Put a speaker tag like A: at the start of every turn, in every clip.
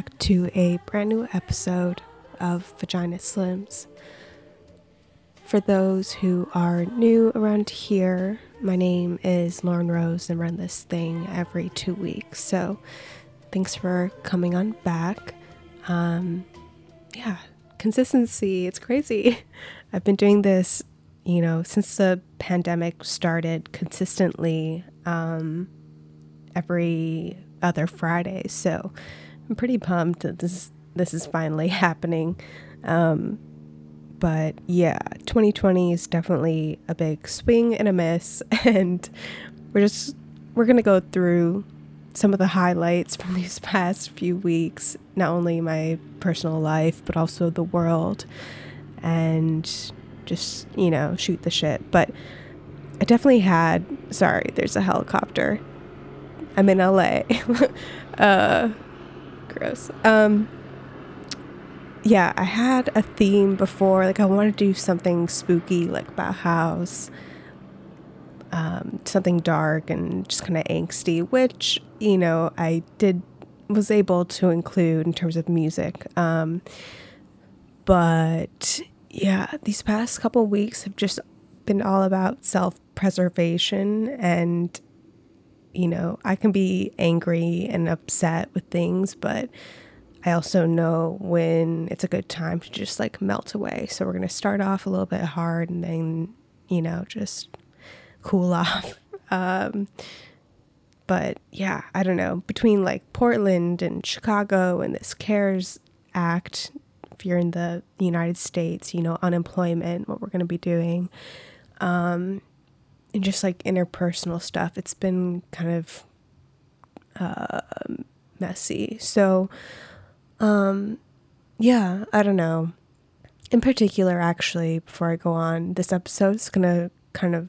A: back to a brand new episode of Vagina Slims. For those who are new around here, my name is Lauren Rose and run this thing every two weeks. So thanks for coming on back. Um, yeah, consistency, it's crazy. I've been doing this, you know, since the pandemic started consistently. Um, every other Friday. So I'm pretty pumped that this this is finally happening. Um, but yeah, 2020 is definitely a big swing and a miss, and we're just we're gonna go through some of the highlights from these past few weeks, not only my personal life but also the world, and just you know shoot the shit. But I definitely had. Sorry, there's a helicopter. I'm in LA. uh, gross. Um, yeah, I had a theme before. Like, I wanted to do something spooky, like Bauhaus, um, something dark and just kind of angsty, which, you know, I did, was able to include in terms of music. Um, but yeah, these past couple weeks have just been all about self preservation and you know, I can be angry and upset with things, but I also know when it's a good time to just like melt away. So we're going to start off a little bit hard and then, you know, just cool off. Um, but yeah, I don't know. Between like Portland and Chicago and this CARES Act, if you're in the United States, you know, unemployment, what we're going to be doing. Um, and just like interpersonal stuff. It's been kind of uh, messy. So, um, yeah, I don't know. In particular, actually, before I go on, this episode is going to kind of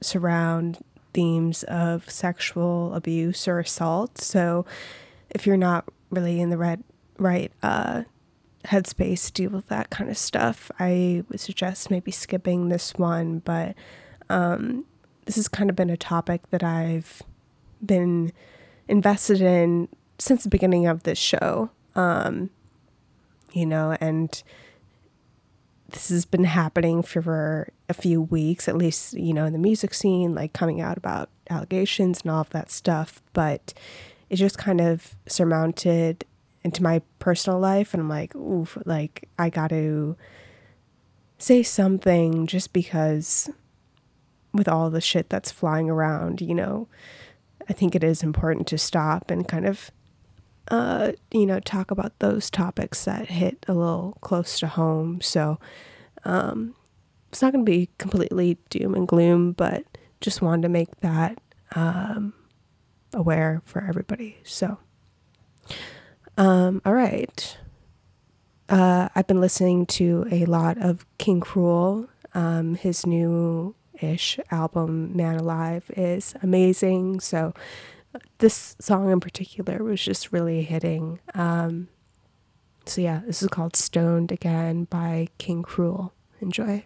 A: surround themes of sexual abuse or assault. So, if you're not really in the right, right uh, headspace to deal with that kind of stuff, I would suggest maybe skipping this one. But um, this has kind of been a topic that I've been invested in since the beginning of this show. Um, you know, and this has been happening for a few weeks, at least, you know, in the music scene, like coming out about allegations and all of that stuff. But it just kind of surmounted into my personal life. And I'm like, oof, like I got to say something just because with all the shit that's flying around, you know, I think it is important to stop and kind of, uh, you know, talk about those topics that hit a little close to home. So, um, it's not going to be completely doom and gloom, but just wanted to make that um, aware for everybody. So, um, all right. Uh, I've been listening to a lot of King Krule. Um, his new ish album, Man Alive, is amazing. So, this song in particular was just really hitting. Um, so, yeah, this is called Stoned Again by King Krule. Enjoy.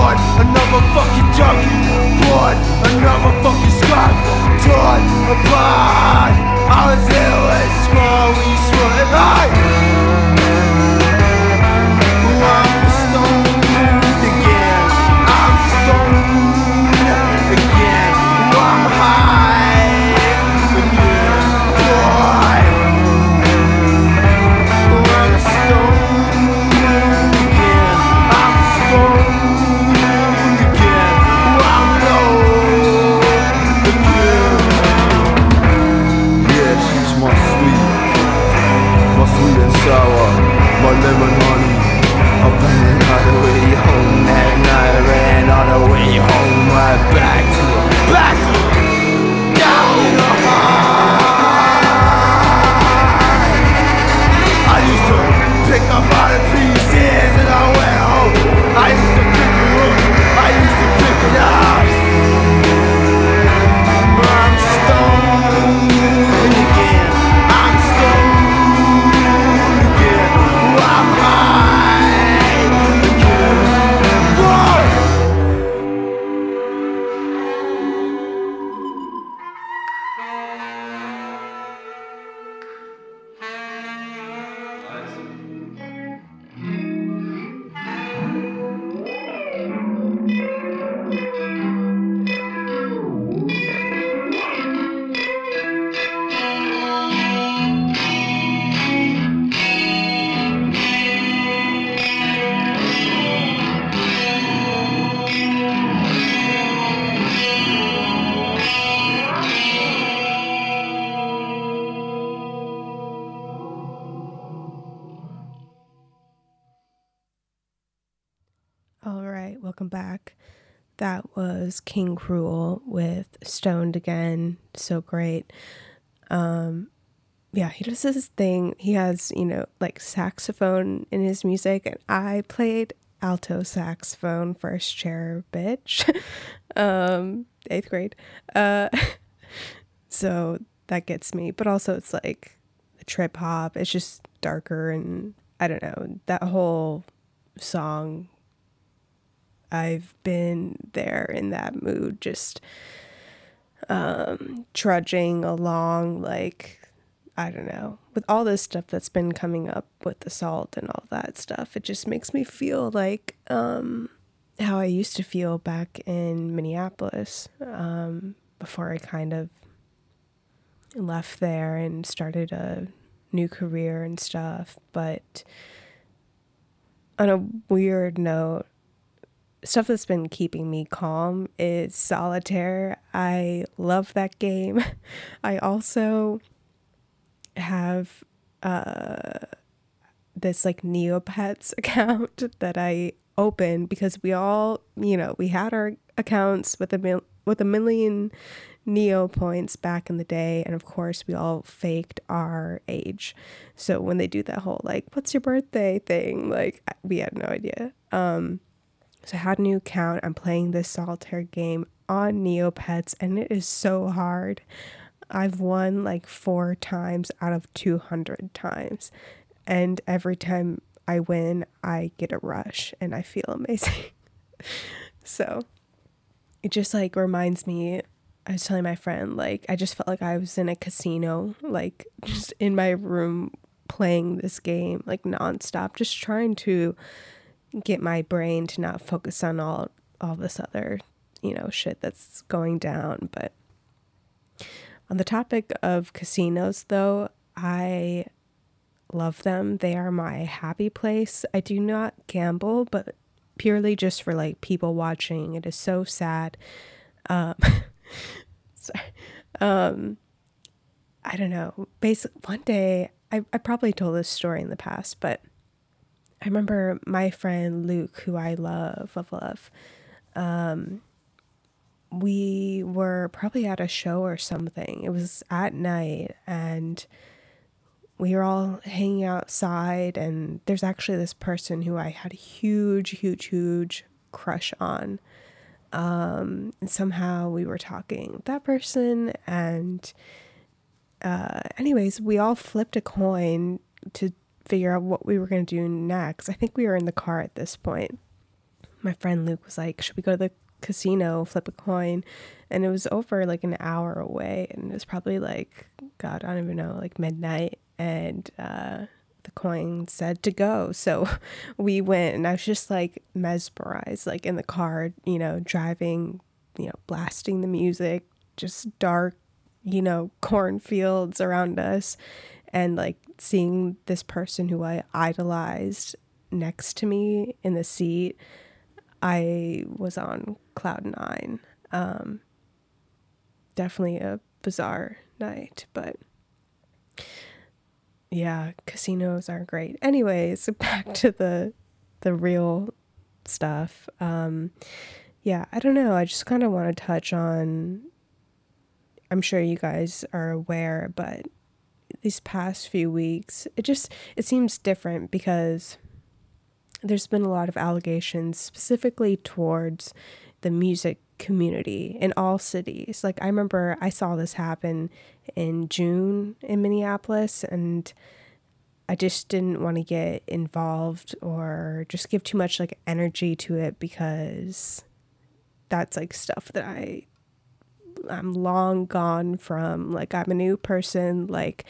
B: Bored, another fucking junkie, bored, another fucking scrap, torn apart. I was little and small, really small, and I.
A: was King Krule with Stoned Again. So great. Um yeah, he does this thing. He has, you know, like saxophone in his music and I played alto saxophone first chair bitch. um 8th grade. Uh so that gets me, but also it's like trip hop. It's just darker and I don't know. That whole song I've been there in that mood, just um, trudging along, like, I don't know, with all this stuff that's been coming up with the salt and all that stuff. It just makes me feel like um, how I used to feel back in Minneapolis um, before I kind of left there and started a new career and stuff. But on a weird note, stuff that's been keeping me calm is solitaire. I love that game. I also have uh this like Neopets account that I opened because we all, you know, we had our accounts with a mil- with a million Neo points back in the day, and of course we all faked our age. So when they do that whole like, "What's your birthday?" thing, like we had no idea. Um, so I had a new account. I'm playing this solitaire game on Neopets, and it is so hard. I've won like four times out of 200 times. And every time I win, I get a rush and I feel amazing. so it just like reminds me. I was telling my friend, like, I just felt like I was in a casino, like, just in my room playing this game, like, nonstop, just trying to get my brain to not focus on all all this other you know shit that's going down but on the topic of casinos though i love them. They are my happy place. I do not gamble but purely just for like people watching. It is so sad. Um sorry. Um i don't know. Basic one day I, I probably told this story in the past but I remember my friend Luke, who I love, love, love. Um, we were probably at a show or something. It was at night and we were all hanging outside and there's actually this person who I had a huge, huge, huge crush on. Um, and somehow we were talking that person and uh, anyways, we all flipped a coin to figure out what we were going to do next. I think we were in the car at this point. My friend Luke was like, Should we go to the casino, flip a coin? And it was over like an hour away. And it was probably like, God, I don't even know, like midnight. And uh, the coin said to go. So we went, and I was just like mesmerized, like in the car, you know, driving, you know, blasting the music, just dark you know, cornfields around us and like seeing this person who I idolized next to me in the seat, I was on cloud nine. Um, definitely a bizarre night, but yeah, casinos are great. Anyways, back to the the real stuff. Um, yeah, I don't know. I just kind of want to touch on I'm sure you guys are aware, but these past few weeks, it just it seems different because there's been a lot of allegations specifically towards the music community in all cities. Like I remember I saw this happen in June in Minneapolis and I just didn't want to get involved or just give too much like energy to it because that's like stuff that I I'm long gone from. Like I'm a new person. Like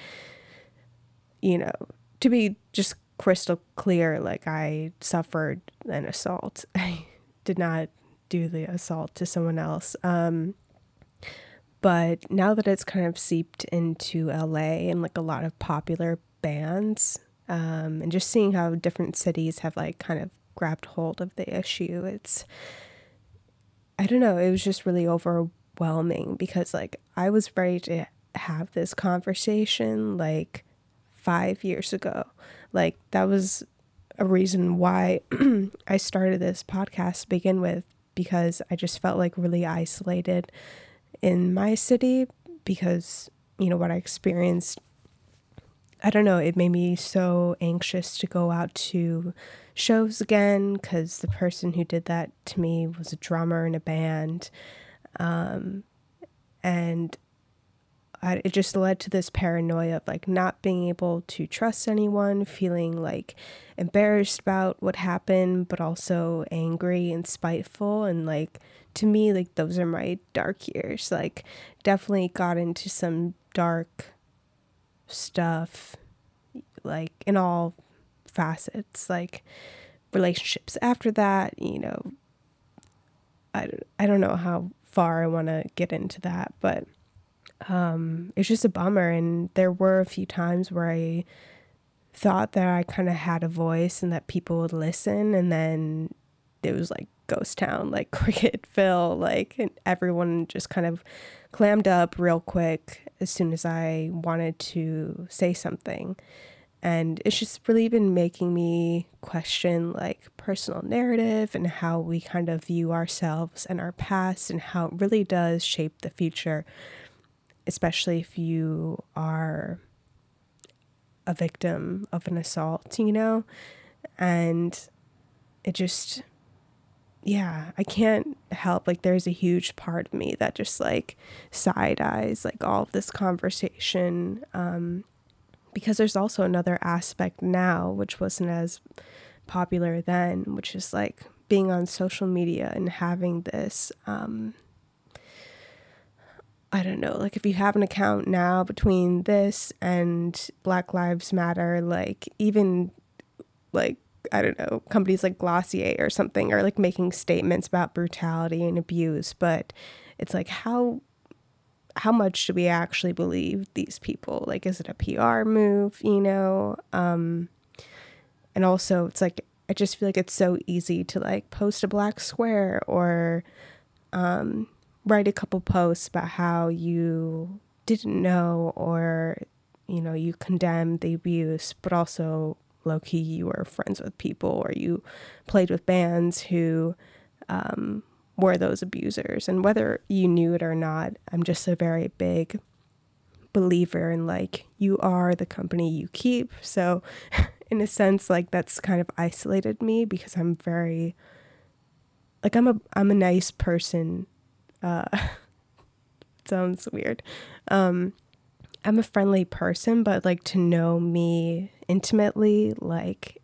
A: you know, to be just crystal clear, like I suffered an assault. I did not do the assault to someone else. Um, but now that it's kind of seeped into LA and like a lot of popular bands, um, and just seeing how different cities have like kind of grabbed hold of the issue, it's I don't know, it was just really over overwhelming because like I was ready to have this conversation like 5 years ago. Like that was a reason why I started this podcast to begin with because I just felt like really isolated in my city because you know what I experienced I don't know, it made me so anxious to go out to shows again because the person who did that to me was a drummer in a band. Um, and I, it just led to this paranoia of like not being able to trust anyone, feeling like embarrassed about what happened, but also angry and spiteful. And like to me, like those are my dark years. Like, definitely got into some dark stuff, like in all facets, like relationships after that, you know. I, I don't know how far I want to get into that, but um, it's just a bummer. And there were a few times where I thought that I kind of had a voice and that people would listen, and then it was like ghost town, like Crickettville, like and everyone just kind of clammed up real quick as soon as I wanted to say something and it's just really been making me question like personal narrative and how we kind of view ourselves and our past and how it really does shape the future especially if you are a victim of an assault you know? And it just yeah i can't help like there's a huge part of me that just like side eyes like all of this conversation um because there's also another aspect now which wasn't as popular then which is like being on social media and having this um I don't know, like if you have an account now between this and Black Lives Matter, like even like I don't know, companies like Glossier or something are like making statements about brutality and abuse, but it's like how how much do we actually believe these people? Like, is it a PR move, you know? Um, and also, it's like, I just feel like it's so easy to like post a black square or um, write a couple posts about how you didn't know or, you know, you condemned the abuse, but also low key you were friends with people or you played with bands who um, were those abusers. And whether you knew it or not, I'm just a very big believer in like, you are the company you keep. So, in a sense, like that's kind of isolated me because I'm very, like, I'm a, I'm a nice person. Uh, sounds weird. Um, I'm a friendly person, but like to know me intimately, like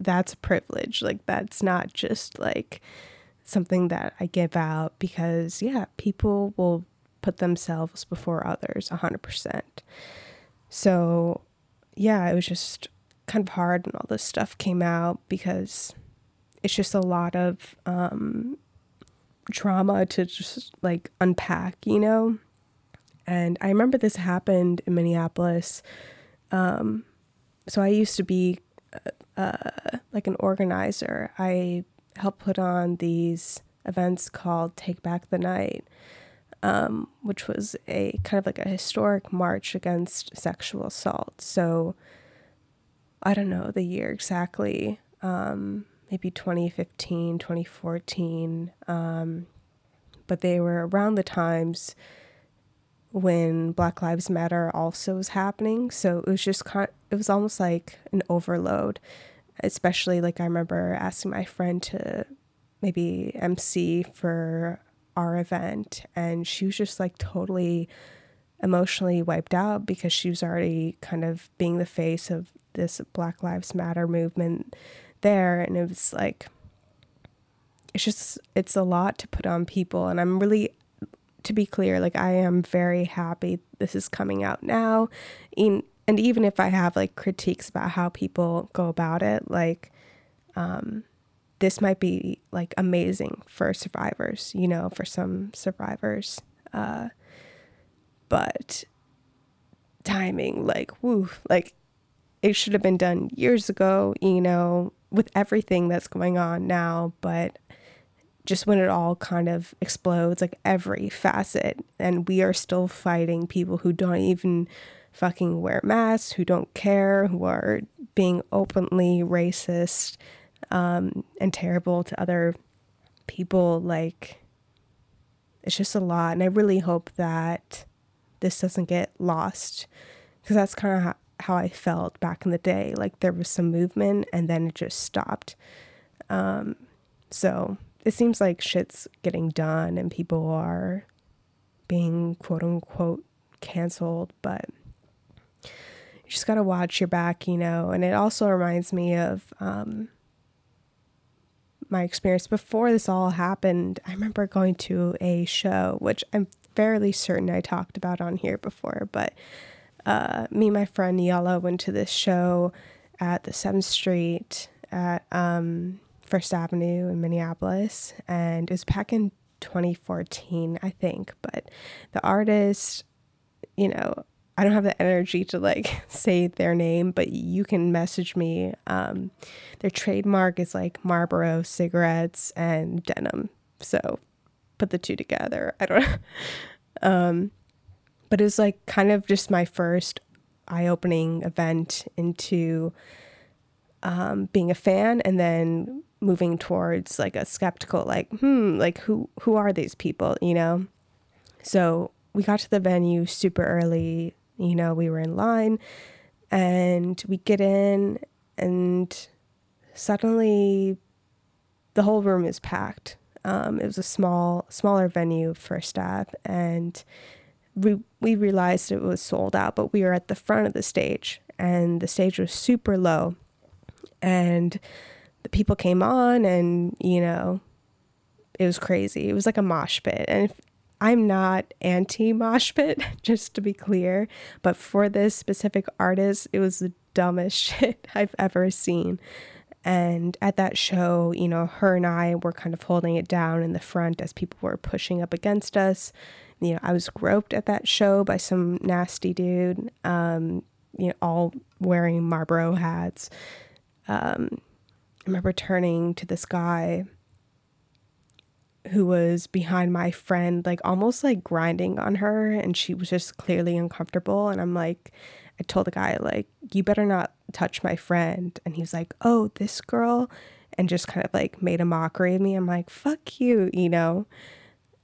A: that's a privilege. Like that's not just like something that I give out because yeah, people will put themselves before others 100%. So, yeah, it was just kind of hard when all this stuff came out because it's just a lot of um, trauma to just like unpack, you know? And I remember this happened in Minneapolis. Um, so I used to be uh, uh, like an organizer. I helped put on these events called Take Back the Night, um, which was a kind of like a historic march against sexual assault. So I don't know the year exactly, um, maybe 2015, 2014. Um, but they were around the times when Black Lives Matter also was happening. So it was just kind it was almost like an overload. Especially like I remember asking my friend to maybe MC for our event and she was just like totally emotionally wiped out because she was already kind of being the face of this Black Lives Matter movement there and it was like it's just it's a lot to put on people and I'm really to be clear, like I am very happy this is coming out now. In, and even if I have like critiques about how people go about it, like um, this might be like amazing for survivors, you know, for some survivors. Uh, but timing, like, woo, like it should have been done years ago, you know, with everything that's going on now. But just when it all kind of explodes, like every facet, and we are still fighting people who don't even fucking wear masks, who don't care, who are being openly racist um, and terrible to other people. Like, it's just a lot. And I really hope that this doesn't get lost because that's kind of how, how I felt back in the day. Like, there was some movement and then it just stopped. Um, so it seems like shit's getting done and people are being quote unquote canceled, but you just got to watch your back, you know. And it also reminds me of um, my experience before this all happened. I remember going to a show, which I'm fairly certain I talked about on here before, but uh, me and my friend Yella went to this show at the 7th Street at um, First Avenue in Minneapolis, and it was back in 2014, I think. But the artist, you know, I don't have the energy to like say their name, but you can message me. Um, their trademark is like Marlboro cigarettes and denim. So put the two together. I don't know. Um, but it was like kind of just my first eye opening event into um, being a fan and then moving towards like a skeptical like hmm like who who are these people you know so we got to the venue super early you know we were in line and we get in and suddenly the whole room is packed. Um, it was a small smaller venue for staff and we, we realized it was sold out but we were at the front of the stage and the stage was super low. And the people came on and you know it was crazy. It was like a mosh pit. And if, i'm not anti mosh pit just to be clear but for this specific artist it was the dumbest shit i've ever seen. And at that show you know her and i were kind of holding it down in the front as people were pushing up against us. You know i was groped at that show by some nasty dude um, you know all wearing marlboro hats. Um, I remember turning to this guy who was behind my friend, like almost like grinding on her, and she was just clearly uncomfortable. And I'm like, I told the guy, like, you better not touch my friend. And he's like, oh, this girl. and just kind of like made a mockery of me. I'm like, fuck you, you know?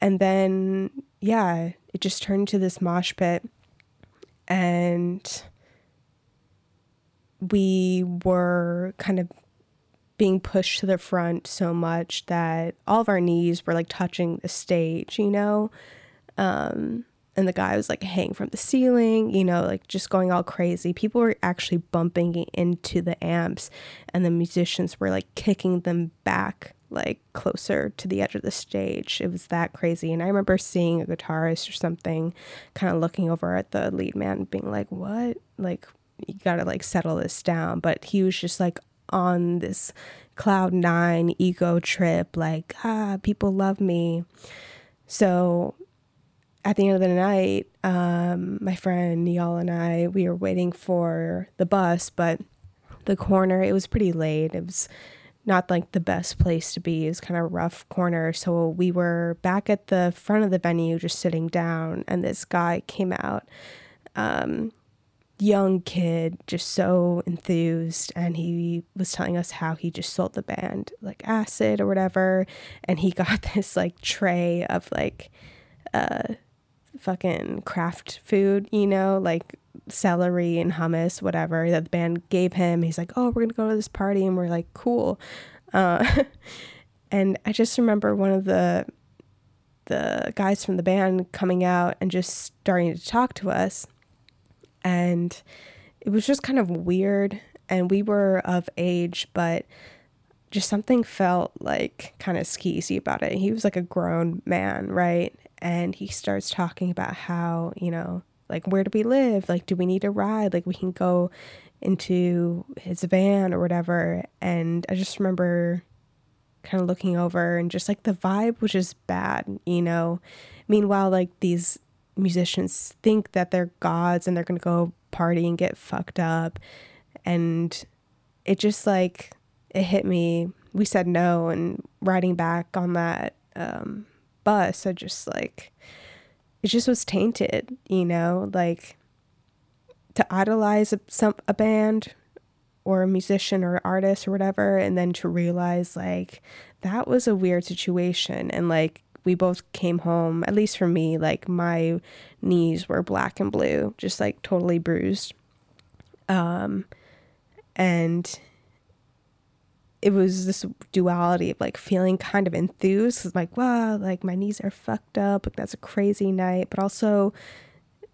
A: And then, yeah, it just turned into this mosh pit. And we were kind of being pushed to the front so much that all of our knees were like touching the stage, you know? Um, and the guy was like hanging from the ceiling, you know, like just going all crazy. People were actually bumping into the amps, and the musicians were like kicking them back like closer to the edge of the stage. It was that crazy. And I remember seeing a guitarist or something kind of looking over at the lead man being like, "What? Like you got to like settle this down." But he was just like on this cloud 9 ego trip like, "Ah, people love me." So at the end of the night, um, my friend y'all and I, we were waiting for the bus, but the corner, it was pretty late. It was not like the best place to be. It was kind of a rough corner. So we were back at the front of the venue, just sitting down, and this guy came out. Um, young kid, just so enthused, and he was telling us how he just sold the band like acid or whatever, and he got this like tray of like uh fucking craft food, you know, like celery and hummus, whatever that the band gave him. He's like, "Oh, we're gonna go to this party," and we're like, "Cool." Uh, and I just remember one of the the guys from the band coming out and just starting to talk to us, and it was just kind of weird. And we were of age, but just something felt like kind of skeezy about it. He was like a grown man, right? and he starts talking about how, you know, like where do we live? Like do we need a ride? Like we can go into his van or whatever. And I just remember kind of looking over and just like the vibe was just bad, you know. Meanwhile, like these musicians think that they're gods and they're going to go party and get fucked up. And it just like it hit me. We said no and riding back on that um bus, I just like it just was tainted, you know, like to idolize a, some a band or a musician or artist or whatever and then to realize like that was a weird situation. And like we both came home at least for me like my knees were black and blue just like totally bruised um and it was this duality of like feeling kind of enthused, like, wow, like my knees are fucked up, like that's a crazy night, but also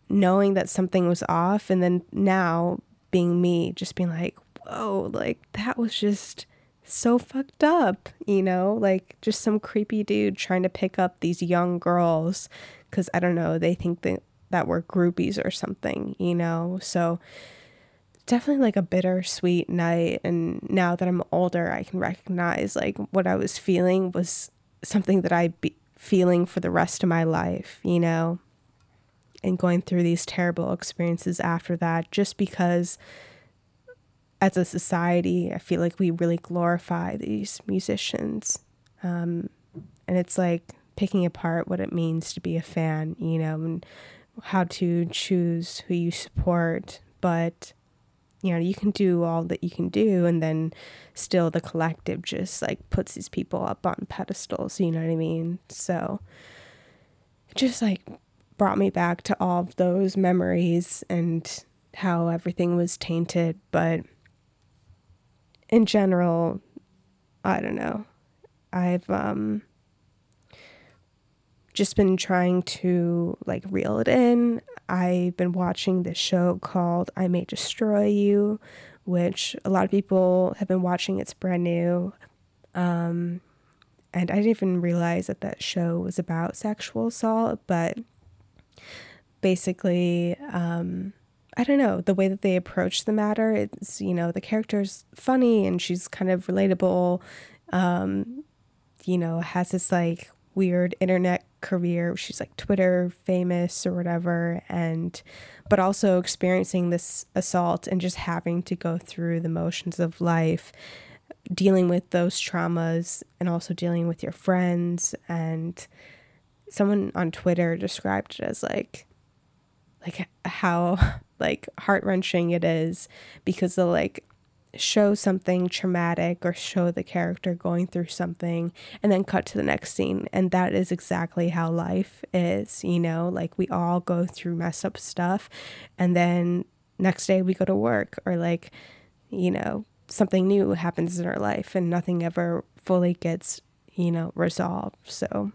A: knowing that something was off. And then now being me, just being like, whoa, like that was just so fucked up, you know, like just some creepy dude trying to pick up these young girls because I don't know, they think that, that we're groupies or something, you know? So, definitely like a bittersweet night. And now that I'm older, I can recognize like what I was feeling was something that I'd be feeling for the rest of my life, you know, and going through these terrible experiences after that, just because as a society, I feel like we really glorify these musicians. Um, and it's like picking apart what it means to be a fan, you know, and how to choose who you support. But you know, you can do all that you can do, and then still the collective just like puts these people up on pedestals, you know what I mean? So it just like brought me back to all of those memories and how everything was tainted. But in general, I don't know. I've, um, just been trying to like reel it in. I've been watching this show called I May Destroy You, which a lot of people have been watching. It's brand new. Um, and I didn't even realize that that show was about sexual assault, but basically, um, I don't know, the way that they approach the matter, it's, you know, the character's funny and she's kind of relatable. Um, you know, has this like weird internet career. She's like Twitter famous or whatever, and but also experiencing this assault and just having to go through the motions of life, dealing with those traumas and also dealing with your friends. And someone on Twitter described it as like, like how like heart wrenching it is because they'll like
C: show something traumatic or show the character going through something and then cut to the next scene. And that is exactly how life is, you know, like we all go through mess up stuff and then next day we go to work or like, you know, something new happens in our life and nothing ever fully gets, you know, resolved. So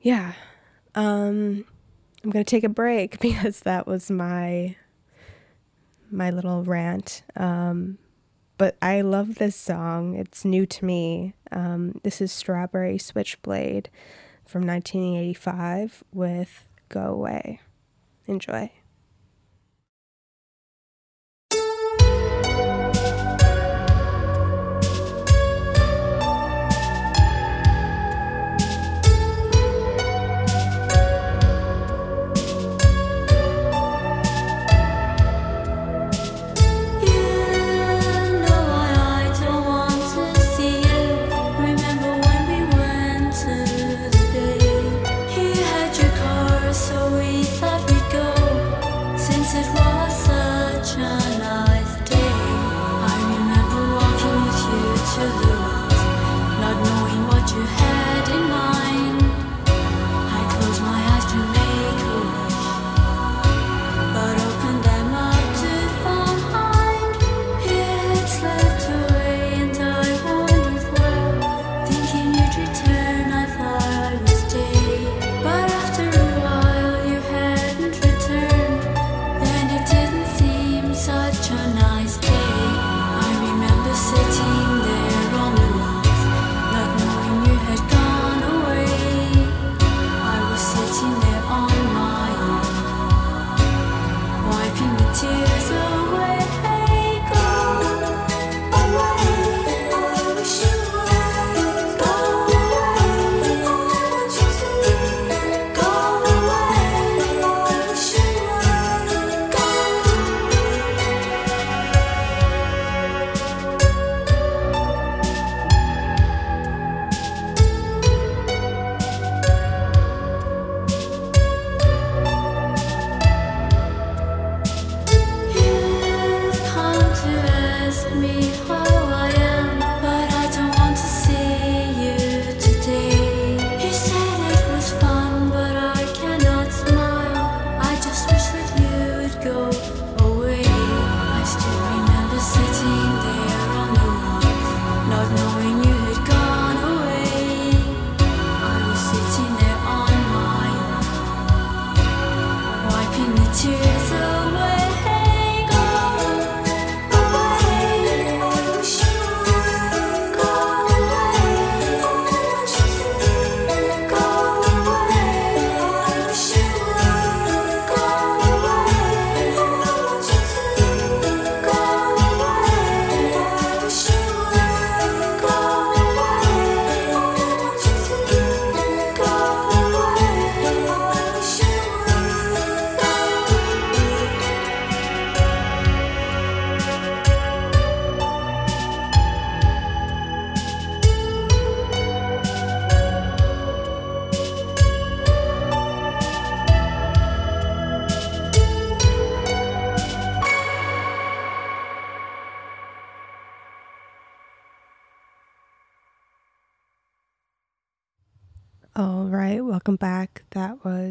C: yeah. Um I'm going to take a break because that was my my little rant. Um, but I love this song. It's new to me. Um, this is Strawberry Switchblade from 1985 with Go Away. Enjoy. All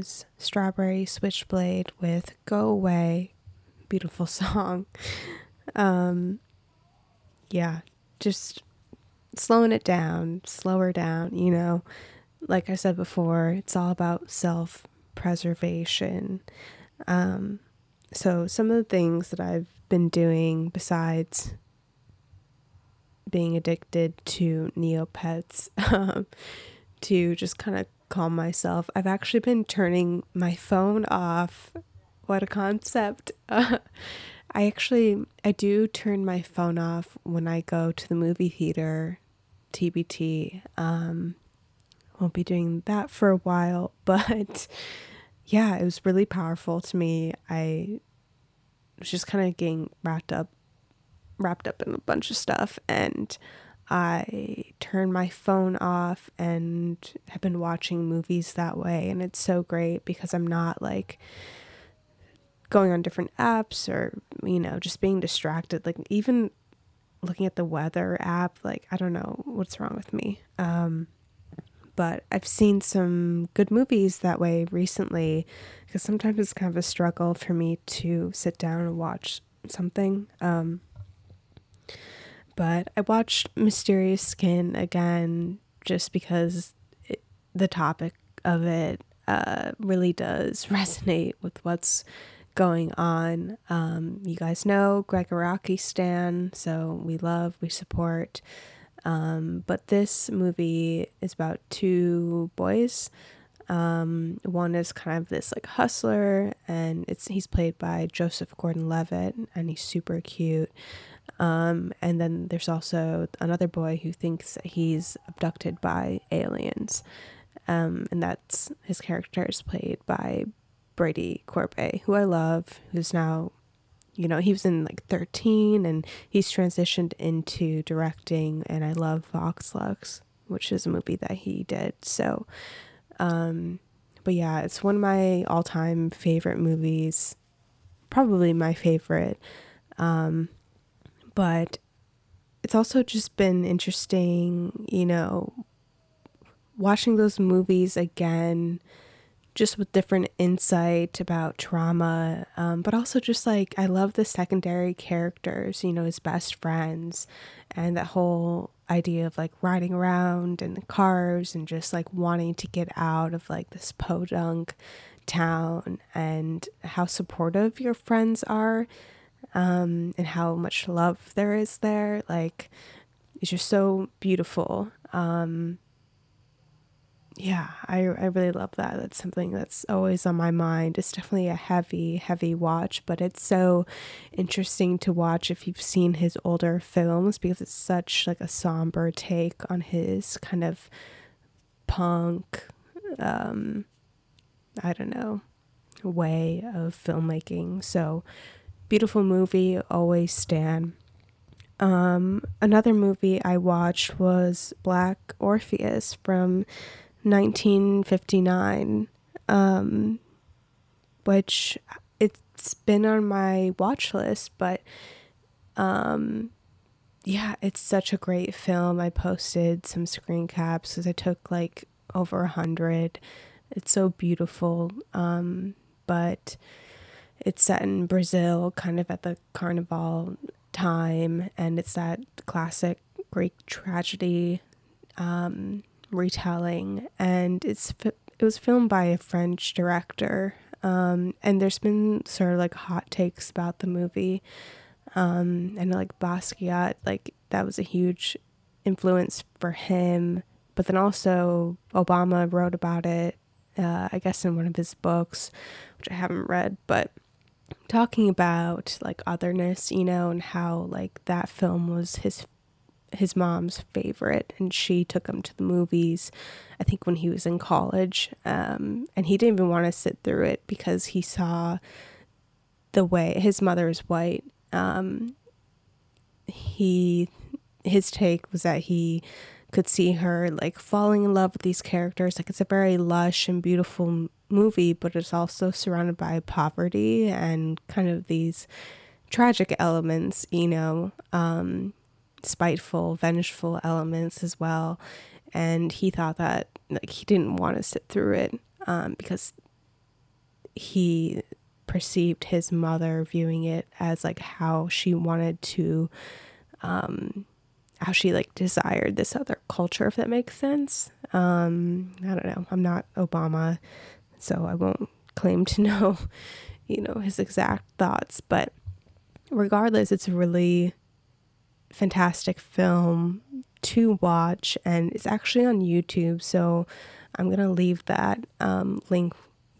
C: was Strawberry Switchblade with Go Away. Beautiful song. Um yeah, just slowing it down, slower down, you know. Like I said before, it's all about self-preservation. Um so some of the things that I've been doing besides being addicted to Neopets um, to just kind of calm myself. I've actually been turning my phone off. What a concept. Uh, I actually I do turn my phone off when I go to the movie theater, TBT. Um won't be doing that for a while, but yeah, it was really powerful to me. I was just kind of getting wrapped up wrapped up in a bunch of stuff and I turn my phone off and have been watching movies that way. And it's so great because I'm not like
A: going on different apps or, you know, just being distracted. Like, even looking at the weather app, like, I don't know what's wrong with me. Um, but I've seen some good movies that way recently because sometimes it's kind of a struggle for me to sit down and watch something. Um, but I watched Mysterious Skin again just because it, the topic of it uh, really does resonate with what's going on. Um, you guys know Gregg Araki Stan, so we love, we support. Um, but this movie is about two boys. Um, one is kind of this like hustler, and it's he's played by Joseph Gordon-Levitt, and he's super cute. Um, and then there's also another boy who thinks he's abducted by aliens, um, and that's his character is played by Brady Corbet, who I love, who's now you know, he was in like 13 and he's transitioned into directing and I love Vox Lux, which is a movie that he did. So, um, but yeah, it's one of my all time favorite movies, probably my favorite. Um, but it's also just been interesting, you know, watching those movies again just with different insight about trauma, um, but also just like I love the secondary characters, you know, his best friends, and that whole idea of like riding around in the cars and just like wanting to get out of like this podunk town and how supportive your friends are um, and how much love there is there. Like, it's just so beautiful. Um, yeah, I, I really love that. That's something that's always on my mind. It's definitely a heavy, heavy watch, but it's so interesting to watch if you've seen his older films because it's such like a somber take on his kind of punk, um, I don't know, way of filmmaking. So beautiful movie, always stan. Um, another movie I watched was Black Orpheus from 1959, um, which it's been on my watch list, but um, yeah, it's such a great film. I posted some screen caps because I took like over a hundred. It's so beautiful, um, but it's set in Brazil, kind of at the carnival time, and it's that classic Greek tragedy. Um, retelling, and it's it was filmed by a French director. Um, and there's been sort of like hot takes about the movie. Um, and like Basquiat, like that was a huge influence for him. But then also Obama wrote about it, uh, I guess in one of his books, which I haven't read, but talking about like otherness, you know, and how like that film was his his mom's favorite, and she took him to the movies. I think when he was in college, um, and he didn't even want to sit through it because he saw the way his mother is white. Um, he his take was that he could see her like falling in love with these characters. Like it's a very lush and beautiful movie, but it's also surrounded by poverty and kind of these tragic elements, you know. Um, spiteful, vengeful elements as well. And he thought that like he didn't want to sit through it um, because he perceived his mother viewing it as like how she wanted to um how she like desired this other culture if that makes sense um i don't know i'm not obama so i won't claim to know you know his exact thoughts but regardless it's a really fantastic film to watch, and it's actually on YouTube. So I'm gonna leave that um, link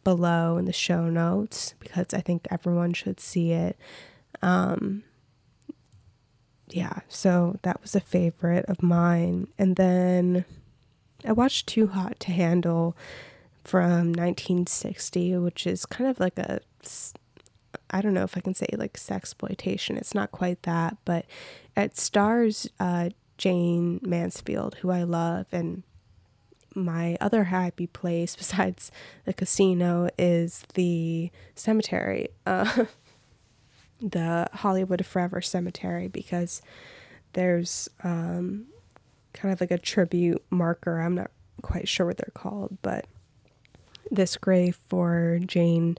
A: below in the show notes because I think everyone should see it. Um, yeah, so that was a favorite of mine. And then I watched Too Hot to Handle from 1960, which is kind of like a I don't know if I can say like sexploitation. It's not quite that, but it stars uh, Jayne Mansfield, who I love, and my other happy place besides the casino is the cemetery, uh, the Hollywood Forever Cemetery, because there's um, kind of like a tribute marker. I'm not quite sure what they're called, but this grave for Jayne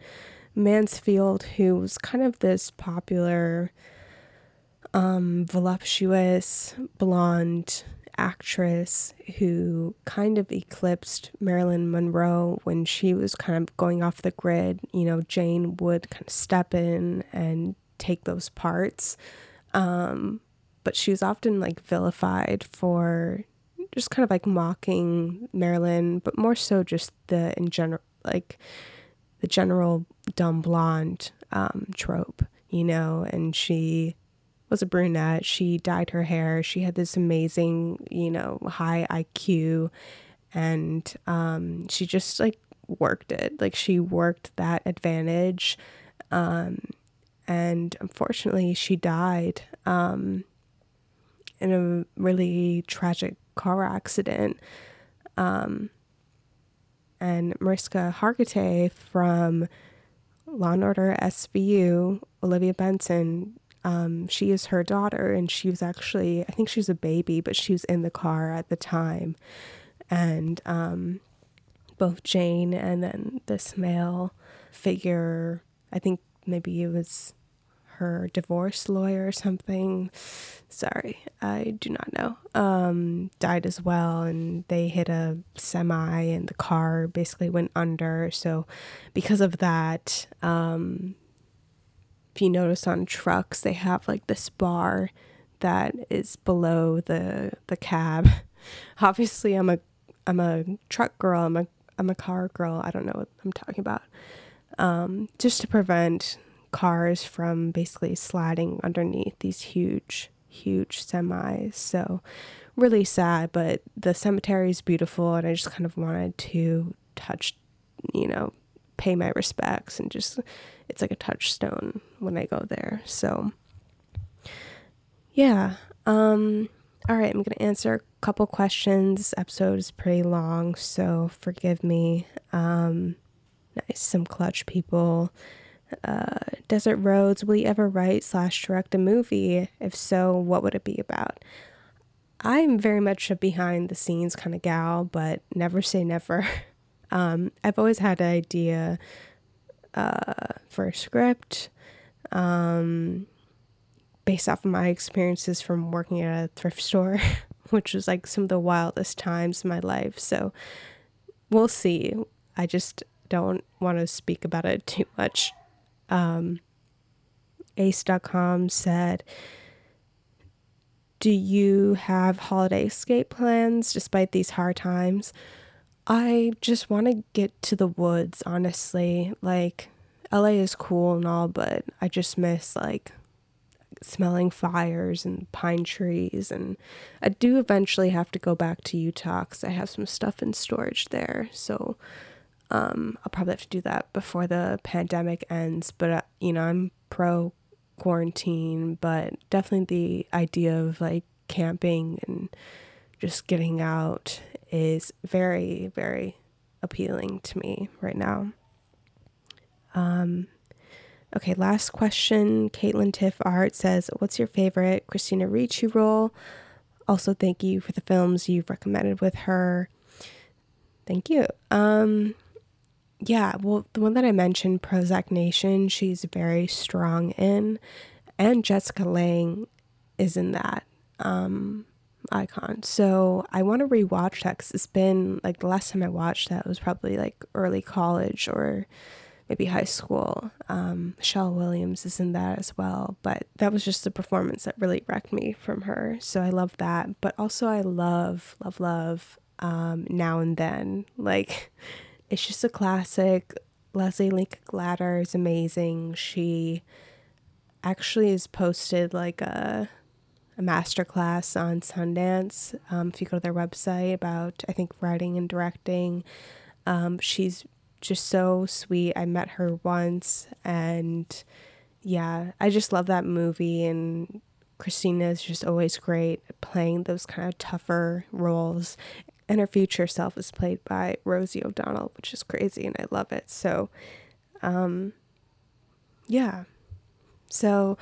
A: Mansfield, who was kind of this popular, um, voluptuous, blonde actress who kind of eclipsed Marilyn Monroe when she was kind of going off the grid. You know, Jayne would kind of step in and take those parts. Um, but she was often like vilified for just kind of like mocking Marilyn, but more so just the in general, like the general dumb blonde um, trope, you know. And she was a brunette. She dyed her hair. She had this amazing, you know, high IQ, and um, she just like worked it. Like she worked that advantage. Um, and unfortunately, she died. Um, in a really tragic car accident. Um, and Mariska Hargitay from Law and Order SVU, Olivia Benson, um, she is her daughter, and she was actually, I think she was a baby, but she was in the car at the time. And um, both Jayne and then this male figure, I think maybe it was her divorce lawyer or something. Sorry, I do not know. Um, died as well, and they hit a semi, and the car basically went under. So, because of that, um, if you notice on trucks, they have like this bar that is below the the cab. Obviously, I'm a I'm a truck girl. I'm a I'm a car girl. I don't know what I'm talking about. Um, just to prevent cars from basically sliding underneath these huge, huge semis. So, really sad, but the cemetery is beautiful, and I just kind of wanted to touch, you know, pay my respects and just, it's like a touchstone when I go there. So, yeah. Um, all right, I'm going to answer a couple questions. This episode is pretty long, so forgive me. Um, nice, some clutch people uh, Desert Roads, will you ever write slash direct a movie? If so, what would it be about? I'm very much a behind the scenes kind of gal, but never say never. Um, I've always had an idea uh, for a script um, based off of my experiences from working at a thrift store, which was like some of the wildest times in my life. So we'll see. I just don't want to speak about it too much um, ace.com said, Do you have holiday escape plans despite these hard times? I just want to get to the woods, honestly. Like, LA is cool and all, but I just miss like smelling fires and pine trees. And I do eventually have to go back to Utah because I have some stuff in storage there. So, um, I'll probably have to do that before the pandemic ends. But, uh, you know, I'm pro quarantine, but definitely the idea of like camping and just getting out is very, very appealing to me right now. Um, okay, last question. Caitlin Tiff Art says, What's your favorite Christina Ricci role? Also, thank you for the films you've recommended with her. Thank you. Um, yeah, well, the one that I mentioned, Prozac Nation, she's very strong in, and Jessica Lange is in that um, icon. So I want to rewatch that because it's been like the last time I watched that was probably like early college or maybe high school. Um, Michelle Williams is in that as well, but that was just a performance that really wrecked me from her. So I love that, but also I love, love, love um, now and then. Like it's just a classic. Lesli Linka Glatter is amazing. She actually has posted like a a master class on Sundance. Um, if you go to their website about I think writing and directing, um, she's just so sweet. I met her once, and yeah, I just love that movie. And Christina is just always great playing those kind of tougher roles. And her future self is played by Rosie O'Donnell, which is crazy and I love it. So, um, yeah. So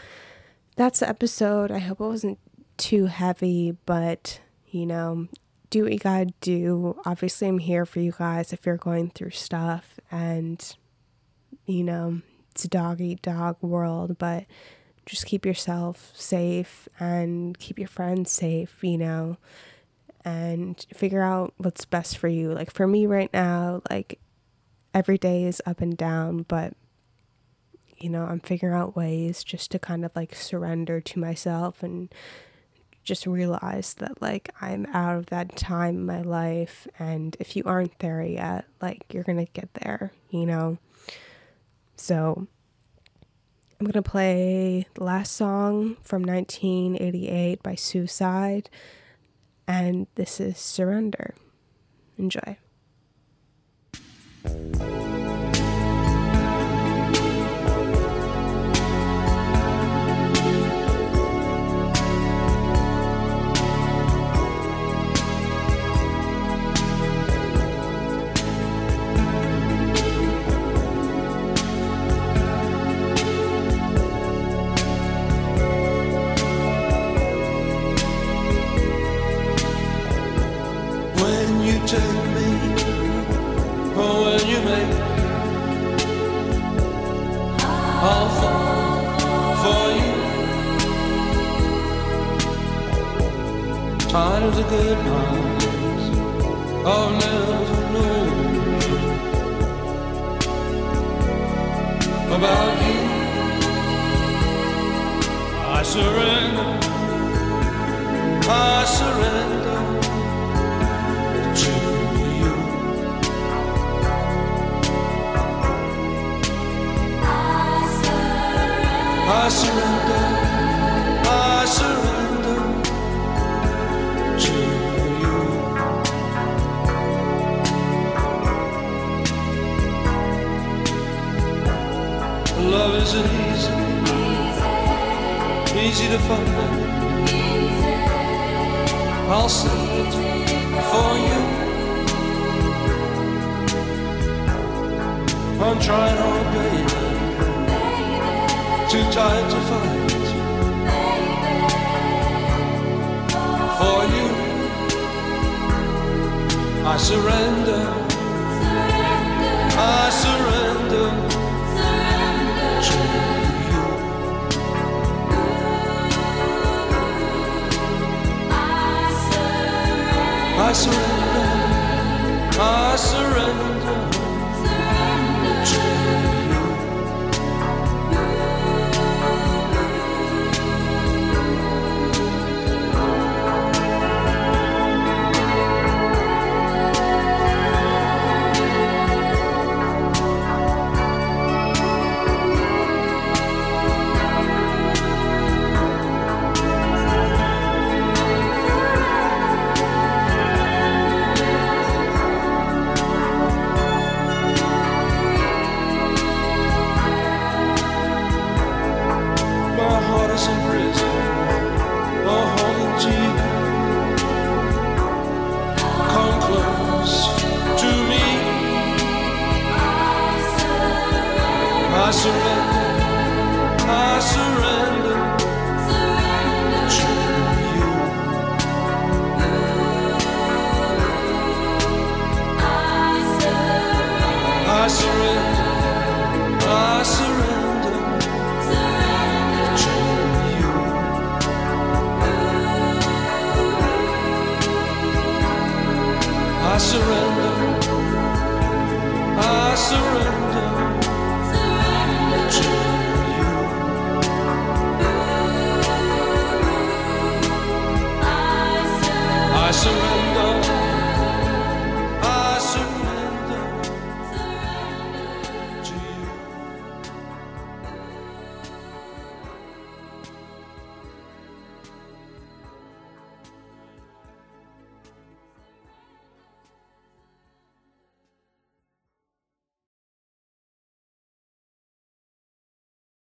A: that's the episode. I hope it wasn't too heavy, but you know, do what you gotta do. Obviously, I'm here for you guys if you're going through stuff, and you know, it's a dog eat dog world, but just keep yourself safe and keep your friends safe, you know, and figure out what's best for you. Like for me right now, like every day is up and down, but you know, I'm figuring out ways just to kind of like surrender to myself and just realize that like I'm out of that time in my life and if you aren't there yet, like you're going to get there, you know. So I'm going to play the last song from 1988 by Suicide, and this is Surrender. Enjoy.
B: Times are good times, I'll never know about you. I surrender, I surrender to you. I surrender, I